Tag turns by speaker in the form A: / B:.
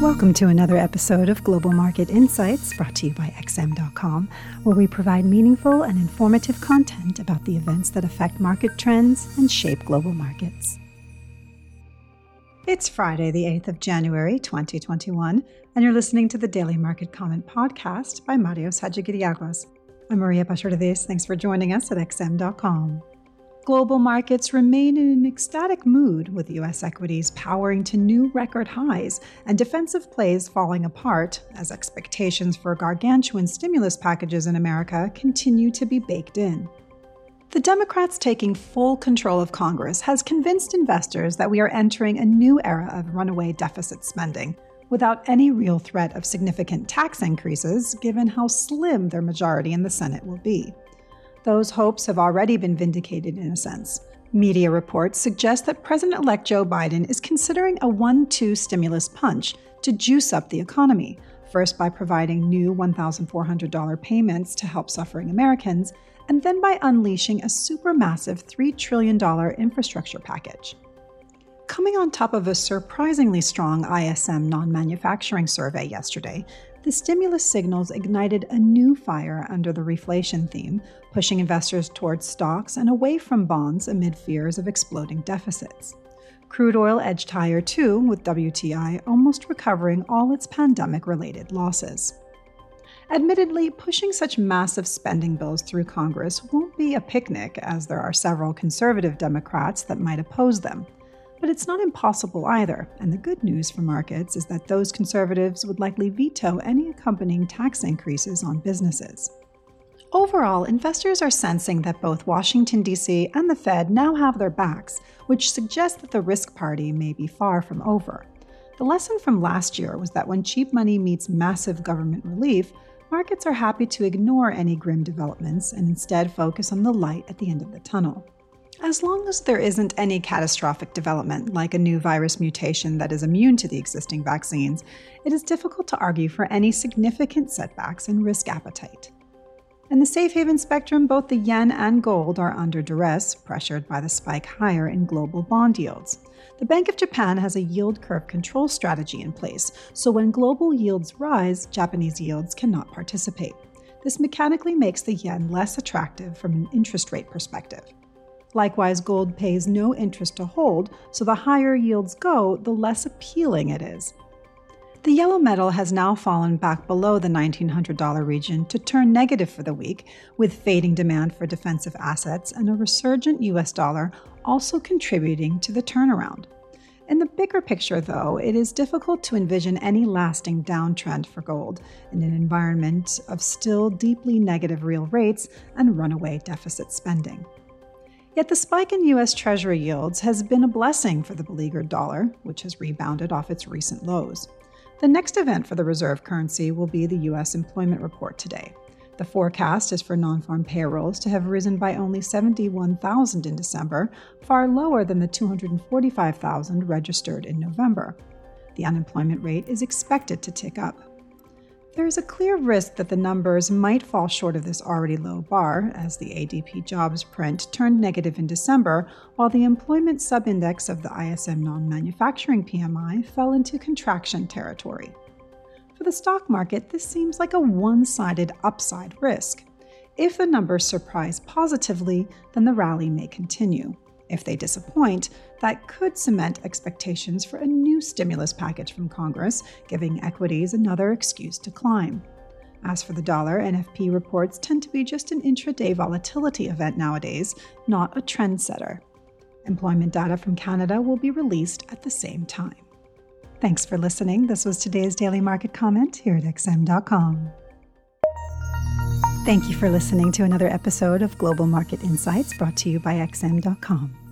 A: Welcome to another episode of Global Market Insights brought to you by XM.com, where we provide meaningful and informative content about the events that affect market trends and shape global markets. It's Friday, the 8th of January, 2021, and you're listening to the Daily Market Comment podcast by Marios Hadjikyriacos. I'm Maria Pachordes. Thanks for joining us at XM.com. Global markets remain in an ecstatic mood, with U.S. equities powering to new record highs and defensive plays falling apart as expectations for gargantuan stimulus packages in America continue to be baked in. The Democrats taking full control of Congress has convinced investors that we are entering a new era of runaway deficit spending, without any real threat of significant tax increases, given how slim their majority in the Senate will be. Those hopes have already been vindicated in a sense. Media reports suggest that President elect Joe Biden is considering a 1 2 stimulus punch to juice up the economy, first by providing new $1,400 payments to help suffering Americans, and then by unleashing a supermassive $3 trillion infrastructure package. Coming on top of a surprisingly strong ISM non manufacturing survey yesterday, the stimulus signals ignited a new fire under the reflation theme, pushing investors towards stocks and away from bonds amid fears of exploding deficits. Crude oil edged higher too, with WTI almost recovering all its pandemic related losses. Admittedly, pushing such massive spending bills through Congress won't be a picnic, as there are several conservative Democrats that might oppose them. But it's not impossible either, and the good news for markets is that those conservatives would likely veto any accompanying tax increases on businesses. Overall, investors are sensing that both Washington, D.C. and the Fed now have their backs, which suggests that the risk party may be far from over. The lesson from last year was that when cheap money meets massive government relief, markets are happy to ignore any grim developments and instead focus on the light at the end of the tunnel. As long as there isn't any catastrophic development, like a new virus mutation that is immune to the existing vaccines, it is difficult to argue for any significant setbacks in risk appetite. In the safe haven spectrum, both the yen and gold are under duress, pressured by the spike higher in global bond yields. The Bank of Japan has a yield curve control strategy in place, so when global yields rise, Japanese yields cannot participate. This mechanically makes the yen less attractive from an interest rate perspective. Likewise, gold pays no interest to hold, so the higher yields go, the less appealing it is. The yellow metal has now fallen back below the $1,900 region to turn negative for the week, with fading demand for defensive assets and a resurgent US dollar also contributing to the turnaround. In the bigger picture, though, it is difficult to envision any lasting downtrend for gold in an environment of still deeply negative real rates and runaway deficit spending. Yet the spike in U.S. Treasury yields has been a blessing for the beleaguered dollar, which has rebounded off its recent lows. The next event for the reserve currency will be the U.S. employment report today. The forecast is for non farm payrolls to have risen by only 71,000 in December, far lower than the 245,000 registered in November. The unemployment rate is expected to tick up. There is a clear risk that the numbers might fall short of this already low bar, as the ADP jobs print turned negative in December, while the employment subindex of the ISM non manufacturing PMI fell into contraction territory. For the stock market, this seems like a one sided upside risk. If the numbers surprise positively, then the rally may continue. If they disappoint, that could cement expectations for a new stimulus package from Congress, giving equities another excuse to climb. As for the dollar, NFP reports tend to be just an intraday volatility event nowadays, not a trendsetter. Employment data from Canada will be released at the same time. Thanks for listening. This was today's Daily Market Comment here at XM.com. Thank you for listening to another episode of Global Market Insights brought to you by XM.com.